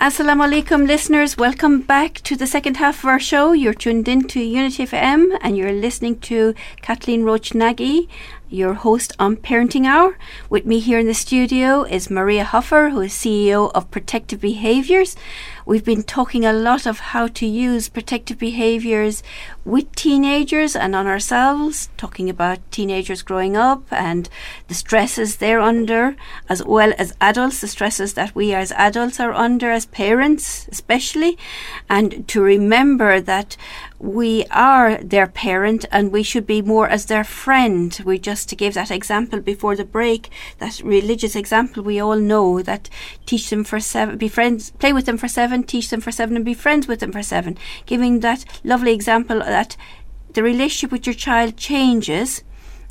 Assalamu alaikum, listeners. Welcome back to the second half of our show. You're tuned in to Unity FM and you're listening to Kathleen Roach Nagy, your host on Parenting Hour. With me here in the studio is Maria Hoffer, who is CEO of Protective Behaviours. We've been talking a lot of how to use protective behaviours with teenagers and on ourselves, talking about teenagers growing up and the stresses they're under, as well as adults, the stresses that we as adults are under as parents, especially, and to remember that we are their parent and we should be more as their friend. We just gave that example before the break, that religious example we all know that teach them for seven, be friends, play with them for seven, teach them for seven, and be friends with them for seven. Giving that lovely example that the relationship with your child changes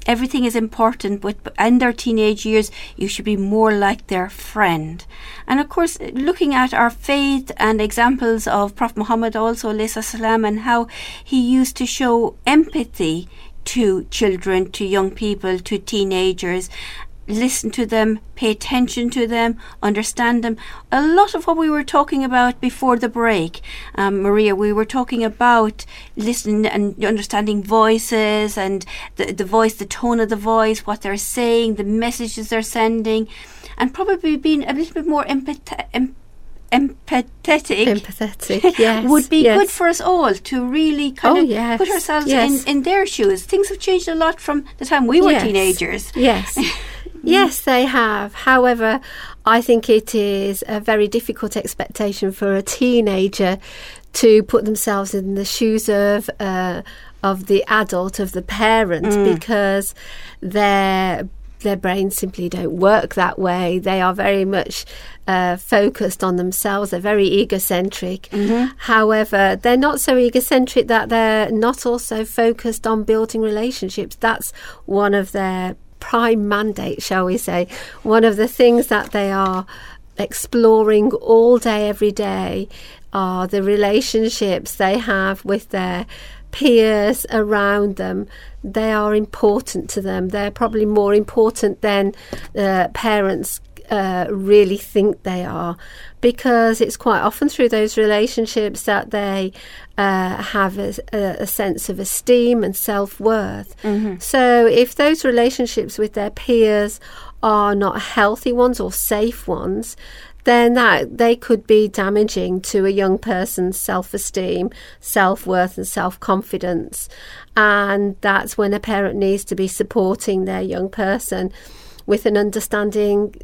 everything is important but in their teenage years you should be more like their friend. And of course looking at our faith and examples of prophet muhammad also salam and how he used to show empathy to children to young people to teenagers listen to them, pay attention to them, understand them. A lot of what we were talking about before the break, um, Maria, we were talking about listening and understanding voices and the, the voice, the tone of the voice, what they're saying, the messages they're sending, and probably being a little bit more empathetic. Em- empathetic, empathetic yes, would be yes. good for us all to really kind oh, of yes, put ourselves in, in their shoes. Things have changed a lot from the time we were teenagers. Yes. Yes, they have. However, I think it is a very difficult expectation for a teenager to put themselves in the shoes of uh, of the adult, of the parent, mm. because their their brains simply don't work that way. They are very much uh, focused on themselves. They're very egocentric. Mm-hmm. However, they're not so egocentric that they're not also focused on building relationships. That's one of their prime mandate, shall we say, one of the things that they are exploring all day, every day, are the relationships they have with their peers around them. They are important to them. They're probably more important than uh, parents uh, really think they are because it's quite often through those relationships that they uh, have a, a, sense of esteem and self worth. Mm-hmm. So, if those relationships with their peers are not healthy ones or safe ones, then that they could be damaging to a young person's self-esteem, self-worth and self-confidence. And that's when a parent needs to be supporting their young person with an understanding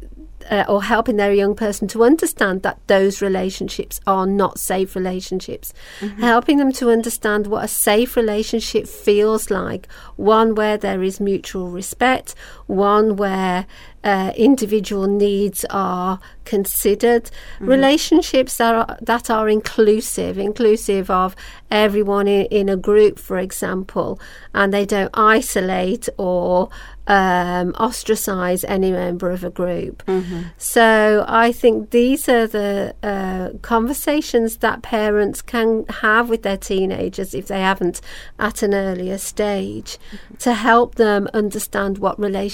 uh, or helping their young person to understand that those relationships are not safe relationships. Mm-hmm. Helping them to understand what a safe relationship feels like one where there is mutual respect, one where uh, individual needs are considered, mm-hmm. relationships that are that are inclusive, inclusive of everyone in, in a group, for example, and they don't isolate or um, ostracize any member of a group. Mm-hmm. So I think these are the uh, conversations that parents can have with their teenagers if they haven't at an earlier stage mm-hmm. to help them understand what relationships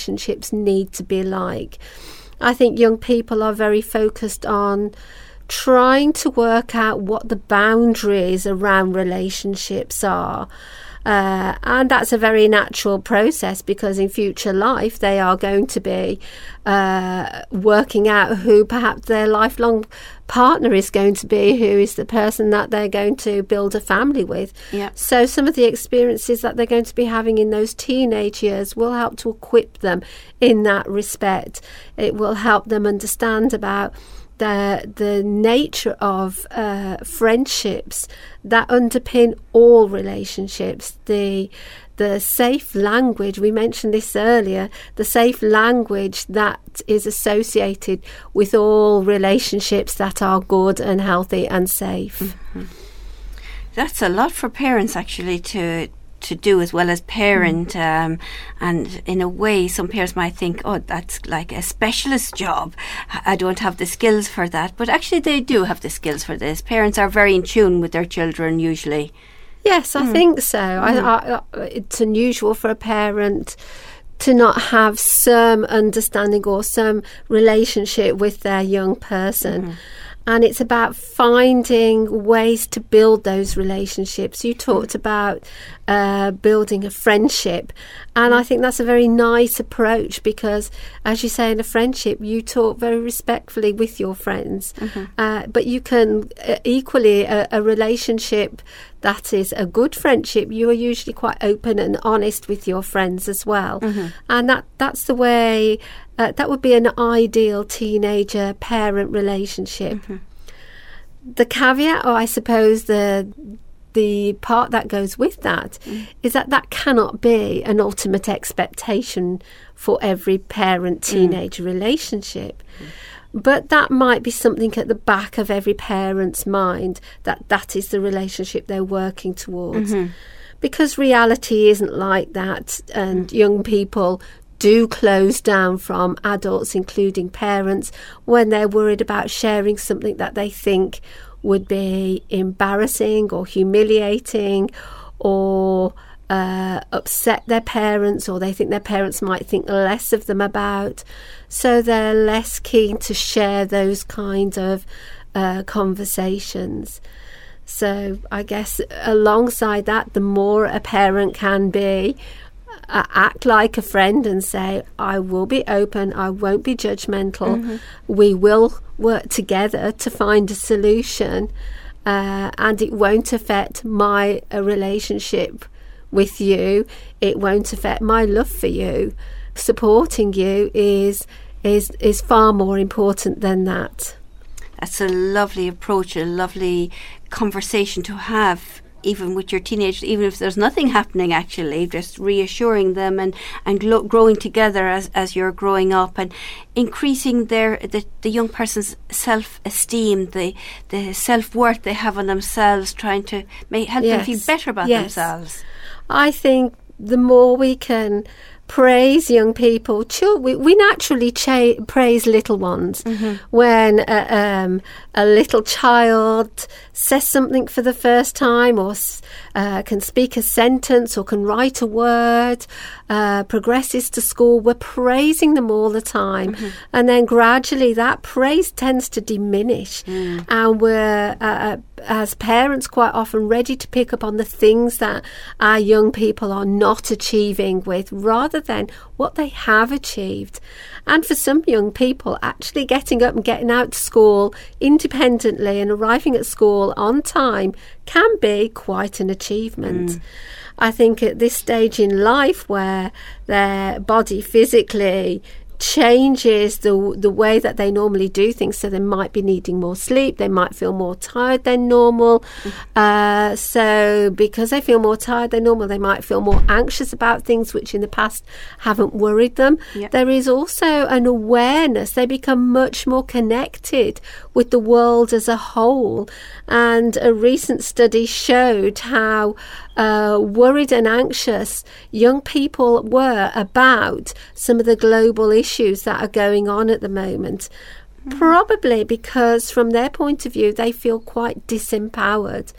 need to be like. I think young people are very focused on trying to work out what the boundaries around relationships are. Uh, and that's a very natural process because in future life they are going to be uh, working out who perhaps their lifelong partner is going to be, who is the person that they're going to build a family with. Yeah. So some of the experiences that they're going to be having in those teenage years will help to equip them in that respect. It will help them understand about the the nature of uh, friendships that underpin all relationships. The the safe language we mentioned this earlier. The safe language that is associated with all relationships that are good and healthy and safe. Mm-hmm. That's a lot for parents actually to to do as well as parent. Mm. Um, and in a way, some parents might think, oh, that's like a specialist job. I don't have the skills for that. But actually, they do have the skills for this. Parents are very in tune with their children usually. Yes, I mm. think so. Mm. I, I, it's unusual for a parent to not have some understanding or some relationship with their young person. Mm-hmm. And it's about finding ways to build those relationships. You talked about uh, building a friendship, and I think that's a very nice approach because, as you say, in a friendship, you talk very respectfully with your friends, Mm-hmm. uh, but you can uh, equally a, a relationship that is a good friendship. You are usually quite open and honest with your friends as well, and that that's the way. Uh, that would be an ideal teenager parent relationship. Mm-hmm. The caveat, or I suppose the the part that goes with that, mm. is that that cannot be an ultimate expectation for every parent mm. teenager relationship. But that might be something at the back of every parent's mind that that is the relationship they're working towards. Mm-hmm. Because reality isn't like that, and mm. young people do close down from adults, including parents, when they're worried about sharing something that they think would be embarrassing or humiliating or uh, upset their parents or they think their parents might think less of them about. So they're less keen to share those kind of uh, conversations. So I guess alongside that, the more a parent can be, uh, act like a friend and say, I will be open, I won't be judgmental, we will work together to find a solution, uh, and it won't affect my uh, relationship with you, it won't affect my love for you. Supporting you is is is far more important than that. That's a lovely approach, a lovely conversation to have, even with your teenagers, even if there's nothing happening actually, just reassuring them and, and glo- growing together as, as you're growing up and increasing their the, the young person's self esteem, the, the self worth they have on themselves, trying to make, help them feel better about Yes. themselves. I think the more we can praise young people, we, we naturally cha- praise little ones. When uh, um, a little child says something for the first time, or uh, can speak a sentence, or can write a word, uh, progresses to school, we're praising them all the time. And then gradually that praise tends to diminish. And we're, uh, uh, as parents, quite often ready to pick up on the things that our young people are not achieving with rather than what they have achieved. And for some young people, actually getting up and getting out to school independently and arriving at school on time can be quite an achievement. Mm. I think at this stage in life where their body physically changes the the way that they normally do things. So they might be needing more sleep. They might feel more tired than normal. Uh, so because they feel more tired than normal they might feel more anxious about things which in the past haven't worried them. Yeah. there is also an awareness. They become much more connected with the world as a whole. And a recent study showed how uh, worried and anxious young people were about some of the global issues that are going on at the moment. Probably because, from their point of view, they feel quite disempowered.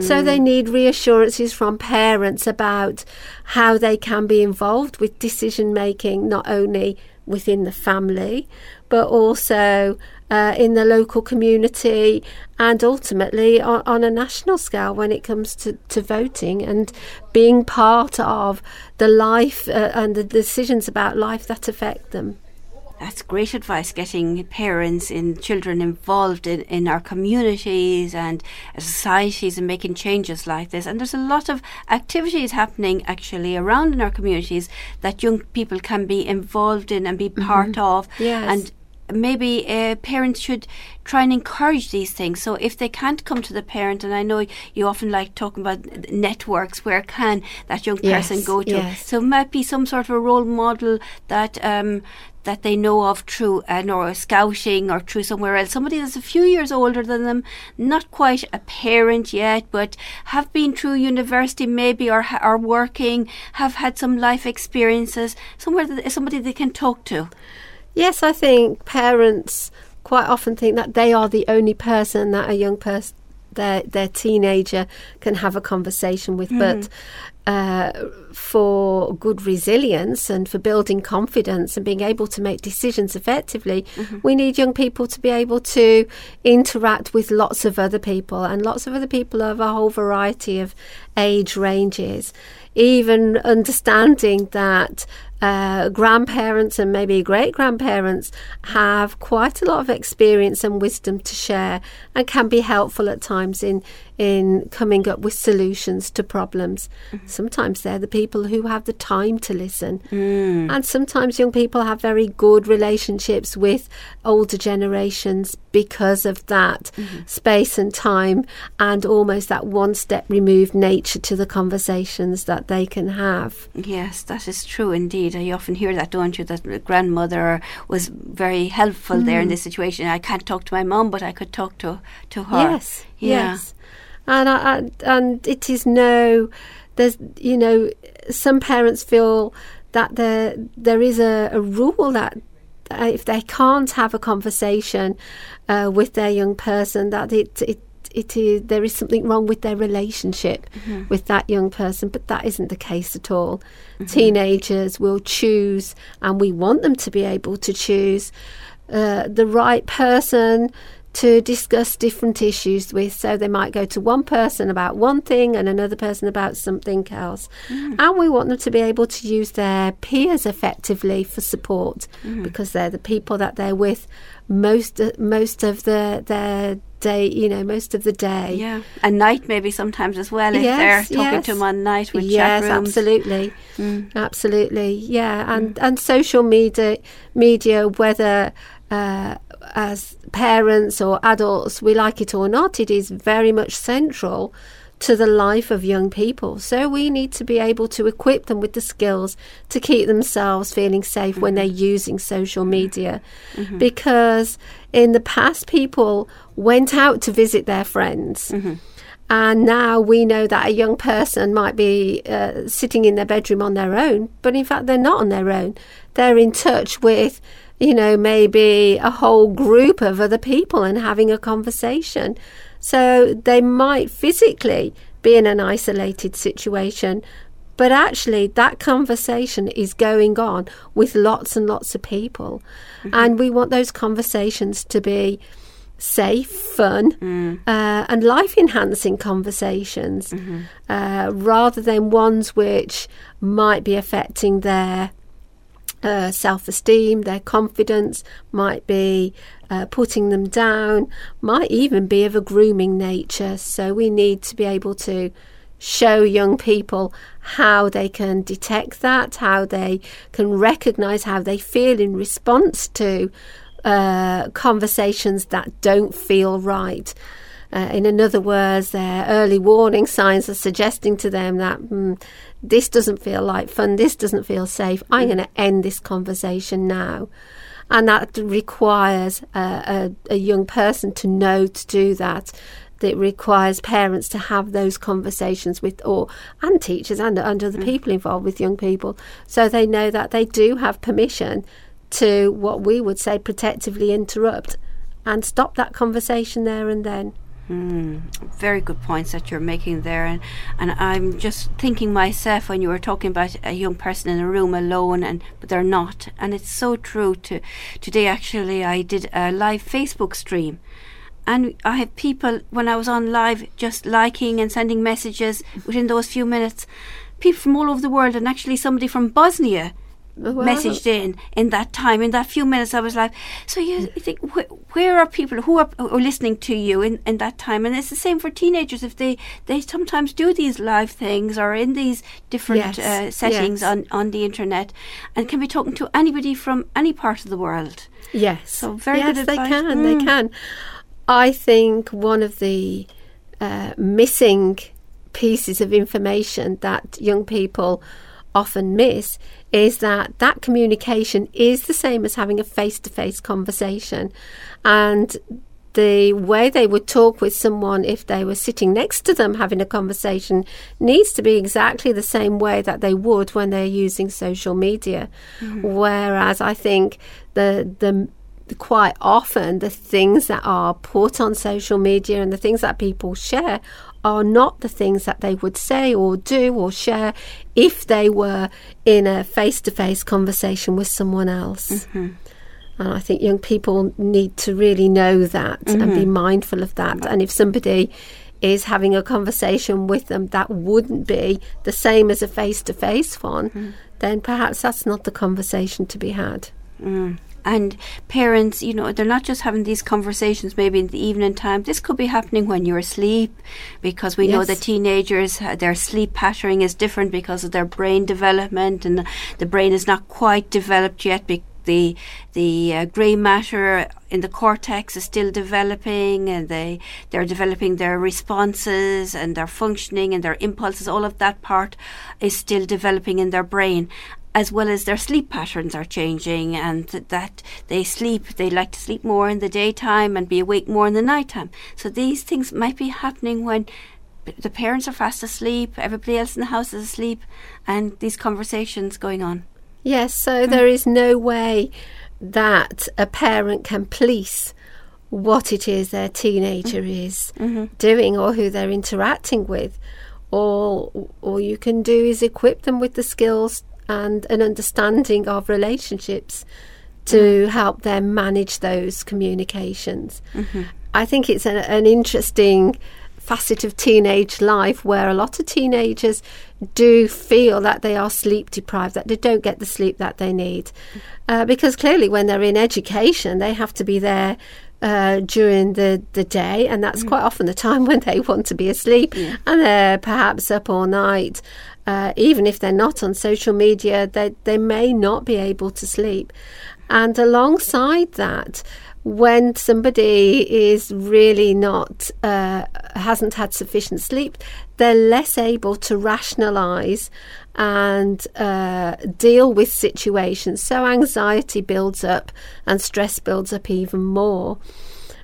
So they mm. need reassurances from parents about how they can be involved with decision making, not only within the family, but also uh, in the local community and ultimately on, on a national scale when it comes to, to voting and being part of the life uh, and the decisions about life that affect them. That's great advice, getting parents and children involved in, in our communities and societies and making changes like this. And there's a lot of activities happening actually around in our communities that young people can be involved in and be part of. Yes. And maybe uh, parents should try and encourage these things. So if they can't come to the parent, and I know you often like talking about networks, where can that young person Yes, go to? yes. So it might be some sort of a role model that um, that they know of through uh, or scouting or through somewhere else. Somebody that's a few years older than them, not quite a parent yet, but have been through university maybe or ha- are working, have had some life experiences. Somewhere that somebody they can talk to. Yes, I think parents quite often think that they are the only person that a young person, their their teenager, can have a conversation with. But uh, for good resilience and for building confidence and being able to make decisions effectively, mm-hmm. we need young people to be able to interact with lots of other people and lots of other people of a whole variety of age ranges. Even understanding that uh, grandparents and maybe great grandparents have quite a lot of experience and wisdom to share and can be helpful at times in in coming up with solutions to problems. Mm-hmm. Sometimes they're the people who have the time to listen. Mm. And sometimes young people have very good relationships with older generations because of that mm-hmm. space and time and almost that one step removed nature to the conversations that they can have. Yes, that is true indeed. I often hear that, don't you? That grandmother was very helpful mm. there in mm. this situation. I can't talk to my mum, but I could talk to to her. Yes, yeah. yes and I, and it is no there's you know some parents feel that there there is a, a rule that if they can't have a conversation uh, with their young person that it it it is there is something wrong with their relationship mm-hmm. with that young person but that isn't the case at all mm-hmm. teenagers will choose and we want them to be able to choose uh, the right person to discuss different issues with. So they might go to one person about one thing and another person about something else. Mm. And we want them to be able to use their peers effectively for support mm. because they're the people that they're with most most of the their day, you know, most of the day. Yeah, and night maybe sometimes as well if yes, they're talking yes. to them on night with yes, chat rooms. Yes, absolutely, mm. absolutely, yeah, and mm. and social media media whether. Uh, as parents or adults, we like it or not, it is very much central to the life of young people. So we need to be able to equip them with the skills to keep themselves feeling safe mm-hmm. when they're using social media. Mm-hmm. Because in the past, people went out to visit their friends. Mm-hmm. And now we know that a young person might be uh, sitting in their bedroom on their own, but in fact, they're not on their own. They're in touch with you know, maybe a whole group of other people and having a conversation. So they might physically be in an isolated situation, but actually that conversation is going on with lots and lots of people. Mm-hmm. And we want those conversations to be safe, fun, mm. uh, and life enhancing conversations mm-hmm. uh, rather than ones which might be affecting their uh, self esteem, their confidence, might be uh, putting them down, might even be of a grooming nature. So we need to be able to show young people how they can detect that, how they can recognize how they feel in response to uh, conversations that don't feel right. Uh, in other words, their early warning signs are suggesting to them that mm, this doesn't feel like fun, this doesn't feel safe. I'm going to end this conversation now. And that requires a, a young person to know to do that it requires parents to have those conversations with or and teachers and, and other mm. people involved with young people so they know that they do have permission to what we would say protectively interrupt and stop that conversation there and then Mm, very good points that you're making there, and and I'm just thinking myself when you were talking about a young person in a room alone, and but they're not, and it's so true. To today, actually, I did a live Facebook stream, and I had people when I was on live just liking and sending messages within those few minutes, people from all over the world, and actually somebody from Bosnia wow. messaged in in that time in that few minutes i was like so you, you think wh- where are people who are, are listening to you in, in that time and it's the same for teenagers if they they sometimes do these live things or in these different yes. uh, settings yes. on on the internet and can be talking to anybody from any part of the world yes so very yes, good they can mm. they can i think one of the uh, missing pieces of information that young people often miss is that that communication is the same as having a face to face conversation. And the way they would talk with someone if they were sitting next to them having a conversation needs to be exactly the same way that they would when they're using social media. Mm-hmm. Whereas I think the the quite often the things that are put on social media and the things that people share are not the things that they would say or do or share if they were in a face to face conversation with someone else. Mm-hmm. And I think young people need to really know that and Mm-hmm. be mindful of that. And if somebody is having a conversation with them that wouldn't be the same as a face to face one, Mm-hmm. then perhaps that's not the conversation to be had. Mm. And parents, you know, they're not just having these conversations maybe in the evening time. This could be happening when you're asleep because we know that teenagers, uh, their sleep patterning is different because of their brain development and the brain is not quite developed yet. The the uh, grey matter in the cortex is still developing and they they're developing their responses and their functioning and their impulses all of that part is still developing in their brain as well as their sleep patterns are changing and th- that they sleep they like to sleep more in the daytime and be awake more in the nighttime. So these things might be happening when the parents are fast asleep everybody else in the house is asleep and these conversations going on. Yes, so mm-hmm. there is no way that a parent can police what it is their teenager mm-hmm. is mm-hmm. doing or who they're interacting with. All, all you can do is equip them with the skills and an understanding of relationships to help them manage those communications. I think it's an, an interesting facet of teenage life where a lot of teenagers do feel that they are sleep deprived, that they don't get the sleep that they need. Uh, because clearly, when they're in education, they have to be there. Uh, during the, the day, and that's quite often the time when they want to be asleep, and they're perhaps up all night. Uh, even if they're not on social media, they, they may not be able to sleep. And alongside that, when somebody is really not, uh, hasn't had sufficient sleep, they're less able to rationalize and uh, deal with situations. So anxiety builds up and stress builds up even more.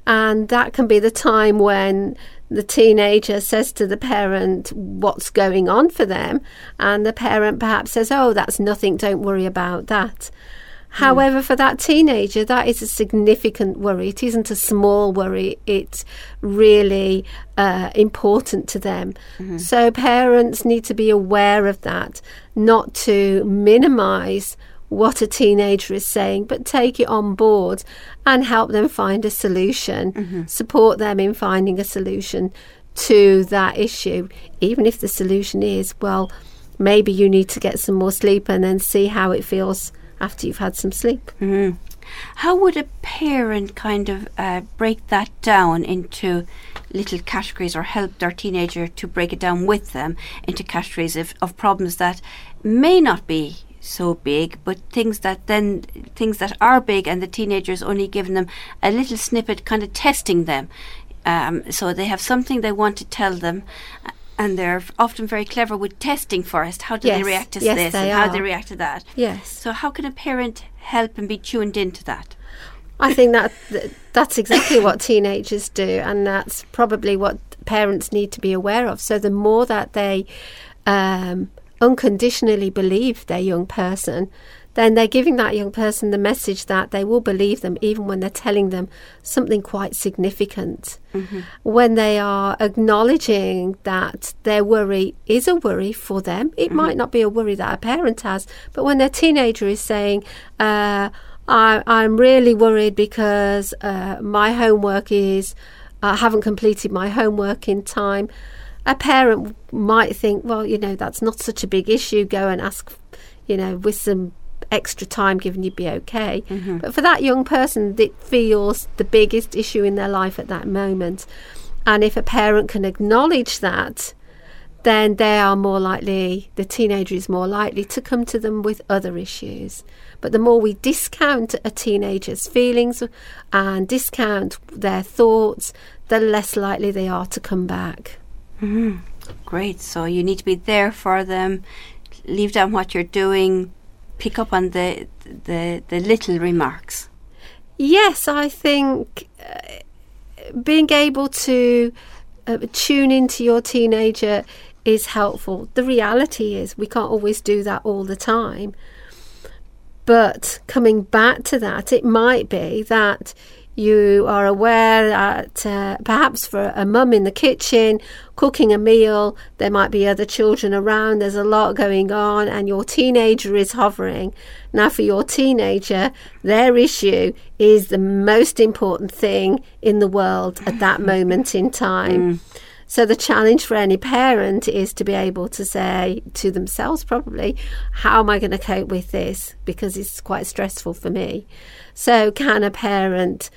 And that can be the time when the teenager says to the parent what's going on for them, and the parent perhaps says, Oh, that's nothing, don't worry about that. However, for that teenager, that is a significant worry. It isn't a small worry, it's really uh, important to them. So, parents need to be aware of that, not to minimize what a teenager is saying, but take it on board and help them find a solution, support them in finding a solution to that issue, even if the solution is, well, maybe you need to get some more sleep and then see how it feels after you've had some sleep. Mm. How would a parent kind of uh, break that down into little categories or help their teenager to break it down with them into categories of, of problems that may not be so big, but things that then things that are big and the teenager's only giving them a little snippet, kind of testing them. Um, so they have something they want to tell them. And they're often very clever with testing first. How do they react to yes, this and how are. they react to that? Yes. So how can a parent help and be tuned into that? I think that th- that's exactly what teenagers do, and that's probably what parents need to be aware of. So the more that they um, unconditionally believe their young person, then they're giving that young person the message that they will believe them even when they're telling them something quite significant. When they are acknowledging that their worry is a worry for them, it might not be a worry that a parent has, but when their teenager is saying, uh, I, I'm really worried because uh, my homework is, I haven't completed my homework in time. A parent might think, well, you know, that's not such a big issue. Go and ask, you know, with some extra time given, you'd be okay. Mm-hmm. But for that young person, it feels the biggest issue in their life at that moment. And if a parent can acknowledge that, then they are more likely, the teenager is more likely to come to them with other issues. But the more we discount a teenager's feelings and discount their thoughts, the less likely they are to come back. Great. So you need to be there for them, leave down what you're doing, pick up on the the, the little remarks. Yes, I think uh, being able to uh, tune into your teenager is helpful. The reality is, we can't always do that all the time. But coming back to that, it might be that you are aware that uh, perhaps for a mum in the kitchen cooking a meal, there might be other children around, there's a lot going on, and your teenager is hovering. Now, for your teenager, their issue is the most important thing in the world at that moment in time. Mm. So the challenge for any parent is to be able to say to themselves, probably, how am I going to cope with this? Because it's quite stressful for me. So can a parent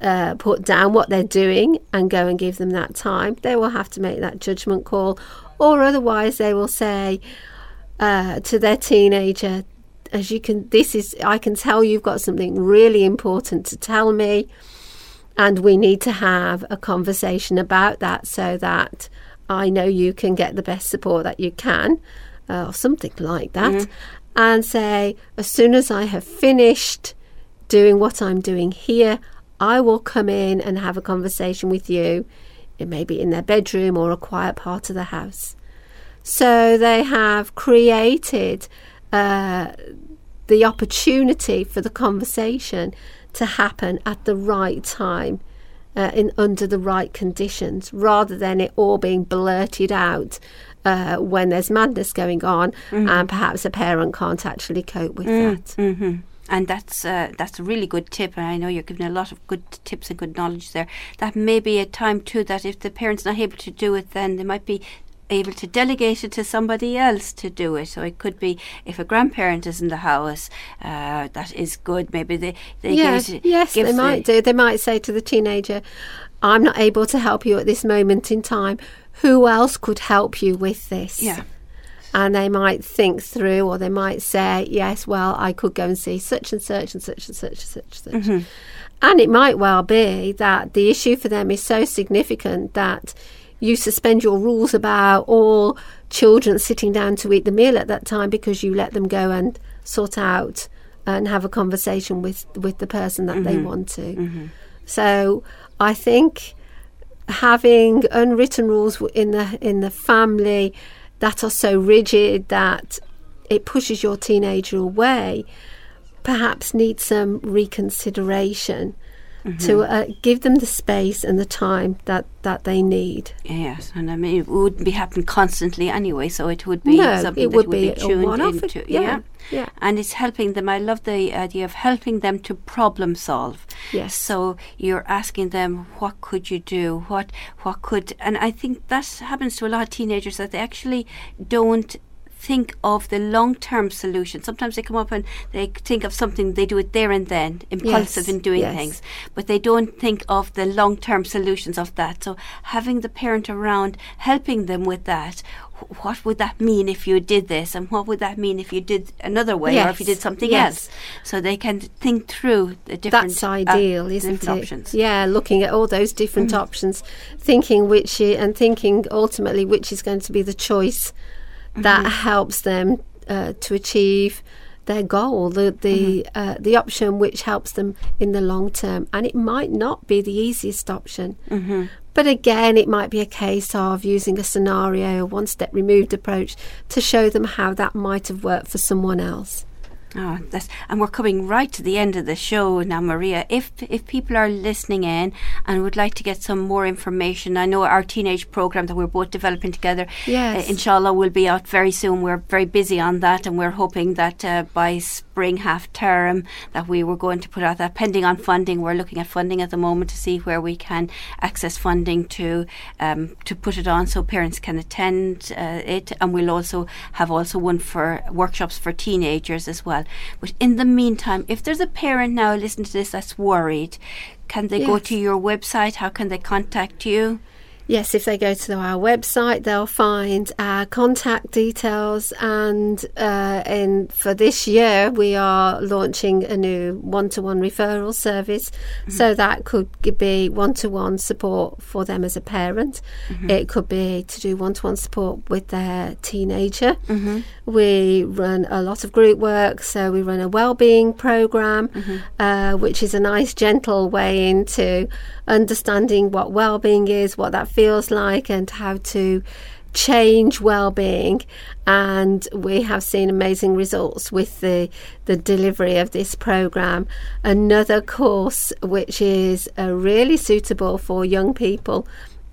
uh, put down what they're doing and go and give them that time? They will have to make that judgment call, or otherwise they will say uh, to their teenager, as you can, this is, I can tell you've got something really important to tell me. And we need to have a conversation about that so that I know you can get the best support that you can, uh, or something like that. Mm-hmm. And say, as soon as I have finished doing what I'm doing here, I will come in and have a conversation with you. It may be in their bedroom or a quiet part of the house. So they have created uh, the opportunity for the conversation to happen at the right time. Uh, in under the right conditions, rather than it all being blurted out uh, when there's madness going on, mm-hmm. and perhaps a parent can't actually cope with mm-hmm. that. Mm-hmm. And that's uh, that's a really good tip, and I know you're giving a lot of good tips and good knowledge there. That may be a time too that if the parent's not able to do it, then they might be able to delegate it to somebody else to do it. So it could be if a grandparent is in the house, uh, that is good. Maybe they, they yes, give, yes, give they the might do. They might say to the teenager, "I'm not able to help you at this moment in time. Who else could help you with this?" Yeah. And they might think through, or they might say, "Yes, well, I could go and see such and such and such and such and such and such." Mm-hmm. And it might well be that the issue for them is so significant that you suspend your rules about all children sitting down to eat the meal at that time because you let them go and sort out and have a conversation with with the person that mm-hmm. they want to. Mm-hmm. So I think having unwritten rules in the in the family that are so rigid that it pushes your teenager away perhaps needs some reconsideration mm-hmm. to uh, give them the space and the time that, that they need. Yes, and I mean it wouldn't be happening constantly anyway, so it would be no, something it would, would be, be tuned into. Yeah. yeah. Yeah. And it's helping them. I love the idea of helping them to problem solve. Yes. So you're asking them, what could you do? What what could and I think that happens to a lot of teenagers that they actually don't think of the long term solution. Sometimes they come up and they think of something, they do it there and then, impulsive yes, in doing yes. things, but they don't think of the long term solutions of that. So having the parent around helping them with that. What would that mean if you did this, and what would that mean if you did another way, yes, or if you did something else? So they can think through the different. That's ideal, uh, isn't it? Options. Yeah, looking at all those different mm. options, thinking which and thinking ultimately which is going to be the choice that mm-hmm. helps them uh, to achieve their goal, the the mm-hmm. uh, the option which helps them in the long term. And it might not be the easiest option, mm-hmm. but again, it might be a case of using a scenario, a one step removed approach to show them how that might have worked for someone else. Oh, that's, and we're coming right to the end of the show now, Maria. If if people are listening in and would like to get some more information, I know our teenage program that we're both developing together, yes. Uh, inshallah, will be out very soon. We're very busy on that, and we're hoping that uh, by spring half term that we were going to put out that. Pending on funding, we're looking at funding at the moment to see where we can access funding to um, to put it on so parents can attend uh, it, and we'll also have also one for workshops for teenagers as well well. But in the meantime, if there's a parent now listening to this that's worried, can they yes. go to your website? How can they contact you? Yes, if they go to our website, they'll find our contact details. And uh, in, for this year, we are launching a new one to one referral service. Mm-hmm. So that could be one to one support for them as a parent. Mm-hmm. It could be to do one to one support with their teenager. Mm-hmm. We run a lot of group work. So we run a well-being program, mm-hmm. uh, which is a nice, gentle way into understanding what well-being is, what that feels like, and how to change well-being. And we have seen amazing results with the the delivery of this program. Another course which is uh, really suitable for young people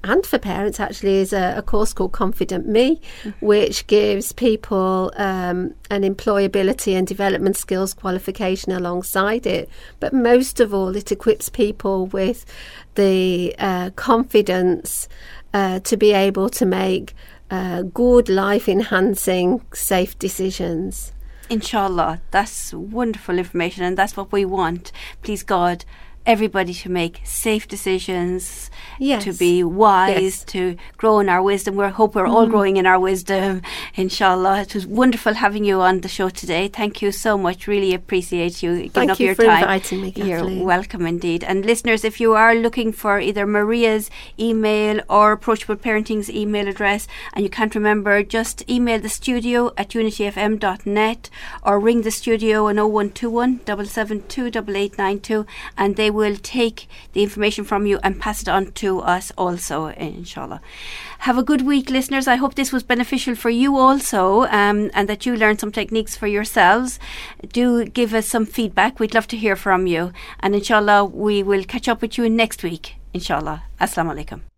and for parents actually is a, a course called Confident Me, which gives people um, an employability and development skills qualification alongside it. But most of all, it equips people with the uh, confidence uh, to be able to make uh, good life enhancing, safe decisions. Inshallah, that's wonderful information, and that's what we want. Please, God, everybody to make safe decisions, yes. to be wise, yes. to grow in our wisdom. We hope we're mm. all mm-hmm. growing in our wisdom, inshallah. It was wonderful having you on the show today. Thank you so much. Really appreciate you giving Thank up you your for time. Inviting me, Kathleen. You're welcome indeed. And listeners, if you are looking for either Maria's email or Approachable Parenting's email address and you can't remember, just email the studio at unityfm.net or ring the studio on 0121 772 and they will take the information from you and pass it on to us also, inshallah. Have a good week, listeners. I hope this was beneficial for you also um, and that you learned some techniques for yourselves. Do give us some feedback. We'd love to hear from you. And inshallah, we will catch up with you next week. Inshallah. Assalamu alaikum.